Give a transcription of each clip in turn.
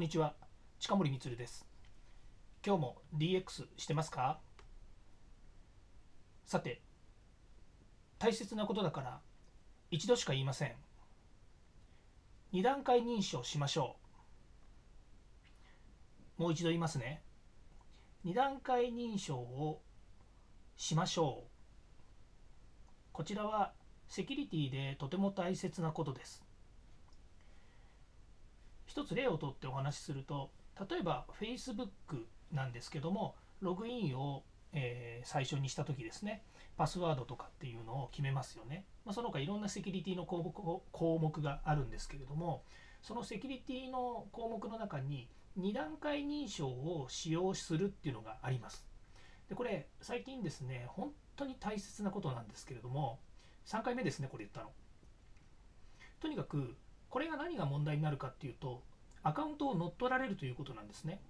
んにちは。近森光です。今日も DX してますか？さて大切なことだから一度しか言いません。二段階認証しましょう。もう一度言いますね。二段階認証をしましょう。こちらはセキュリティでとても大切なことです。一つ例をとってお話しすると例えば Facebook なんですけどもログインを、えー、最初にした時ですねパスワードとかっていうのを決めますよね、まあ、その他いろんなセキュリティの項目項目があるんですけれどもそのセキュリティの項目の中に2段階認証を使用するっていうのがあります。でこれ最近ですね本当に大切なことなんですけれども3回目ですねこれ言ったの。とにかくこれが何が問題になるかっていうとアカウントを乗っ取られるということなんですね。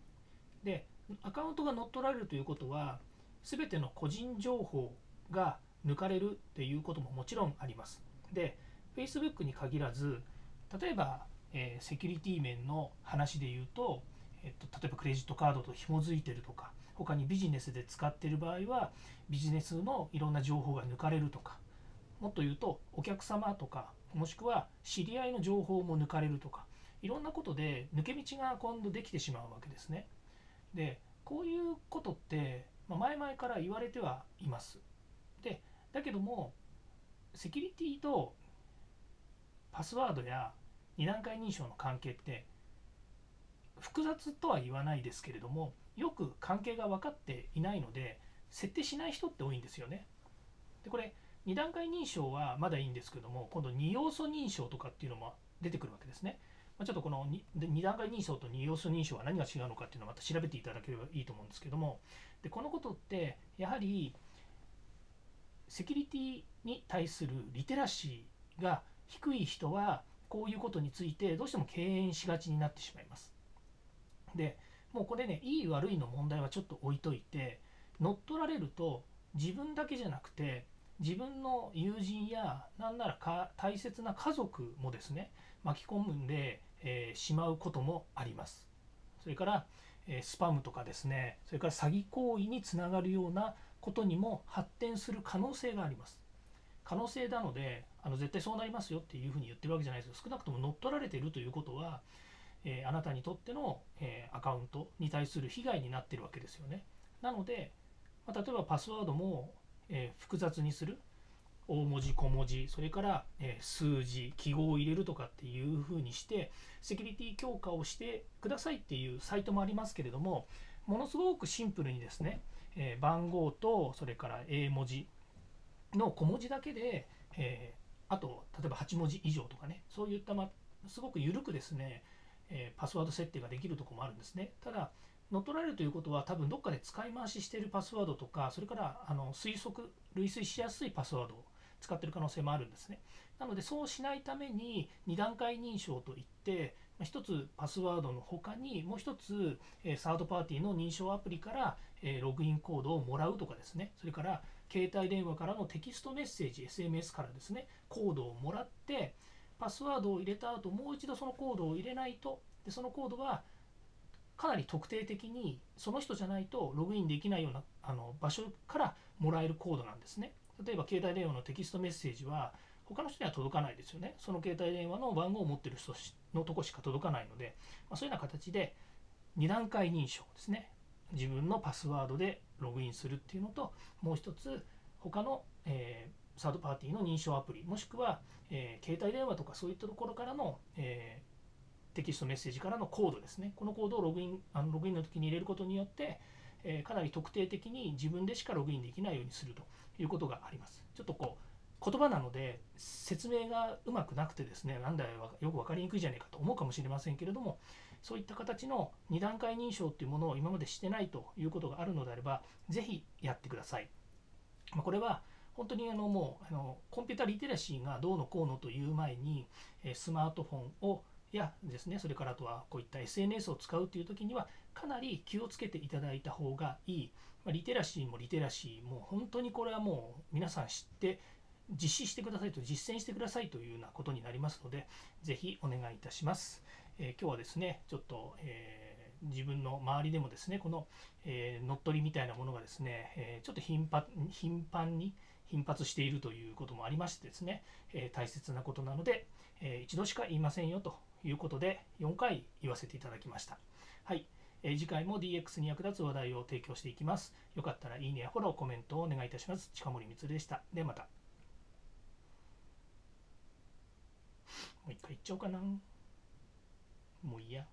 でアカウントが乗っ取られるということは全ての個人情報が抜かれるっていうことももちろんあります。で Facebook に限らず例えば、えー、セキュリティ面の話で言うと、えっと、例えばクレジットカードと紐づいてるとか他にビジネスで使ってる場合はビジネスのいろんな情報が抜かれるとかもっと言うとお客様とかもしくは知り合いの情報も抜かれるとかいろんなことで抜け道が今度できてしまうわけですね。でこういうことって、ま、前々から言われてはいます。でだけどもセキュリティとパスワードや二段階認証の関係って複雑とは言わないですけれどもよく関係が分かっていないので設定しない人って多いんですよね。でこれ2段階認証はまだいいんですけども今度2要素認証とかっていうのも出てくるわけですね。まちょっとこの 2, 2段階認証と2要素認証は何が違うのかっていうのをまた調べていただければいいと思うんですけどもでこのことってやはりセキュリティに対するリテラシーが低い人はこういうことについてどうしても敬遠しがちになってしまいます。でもうこれねいい悪いの問題はちょっと置いといて乗っ取られると自分だけじゃなくて自分の友人や何ならか大切な家族もですね巻き込むんで、えー、しまうこともあります。それから、え、スパムとかですねそれから詐欺行為につながるようなことにも発展する可能性があります。可能性なのであの絶対そうなりますよっていうふうに言ってるわけじゃないですけど少なくとも乗っ取られているということは、えー、あなたにとっての、えアカウントに対する被害になってるわけですよね。なので、まあ、例えばパスワードもえー、複雑にする。大文字小文字それから、え、数字記号を入れるとかっていうふうにしてセキュリティ強化をしてくださいっていうサイトもありますけれどもものすごくシンプルにですね、え、番号とそれから英文字の小文字だけで、えあと例えば8文字以上とかねそういった、ま、すごく緩くですね、えパスワード設定ができるとこもあるんですね。ただ乗っ取られるということは多分どっかで使い回ししているパスワードとかそれからあの推測類推しやすいパスワード使ってる可能性もあるんですねなのでそうしないために2段階認証といって1つパスワードの他にもう1つサードパーティーの認証アプリからログインコードをもらうとかですねそれから携帯電話からのテキストメッセージ SMS からですねコードをもらってパスワードを入れた後もう一度そのコードを入れないとでそのコードはかなり特定的にその人じゃないとログインできないようなあの場所からもらえるコードなんですね。例えば携帯電話のテキストメッセージは他の人には届かないですよね。その携帯電話の番号を持ってる人のとこしか届かないので、まあ、そういうような形で2段階認証ですね。自分のパスワードでログインするっていうのと、もう一つ他の、えー、サードパーティーの認証アプリ、もしくは、えー、携帯電話とかそういったところからの、えテキストメッセージからのコードですね。このコードをログインあのログインの時に入れることによって、え、かなり特定的に自分でしかログインできないようにするということがあります。ちょっとこう言葉なので説明がうまくなくてですね、なんだよ、よく分かりにくいじゃないかと思うかもしれませんけれども、そういった形の2段階認証っていうものを今までしてないということがあるのであれば、ぜひやってください。まこれは本当にあのもうあのコンピュータリテラシーがどうのこうのという前にスマートフォンをやですね。それからあとはこういった SNS を使うという時にはかなり気をつけていただいた方がいい、まあ、リテラシーもリテラシーも本当にこれはもう皆さん知って実施してくださいと実践してくださいというようなことになりますのでぜひお願いいたします、えー、今日はですねちょっと、えー、自分の周りでもですねこの、え乗っ取りみたいなものがですね、えちょっと頻繁頻繁に頻発しているということもありましてですね、え大切なことなので、え一度しか言いませんよということで4回言わせていただきました。はい、え次回も DX に役立つ話題を提供していきます。よかったらいいねやフォロー、コメントをお願いいたします。近森光でした。ではまた。もう一回いっちゃおうかな。もういいや。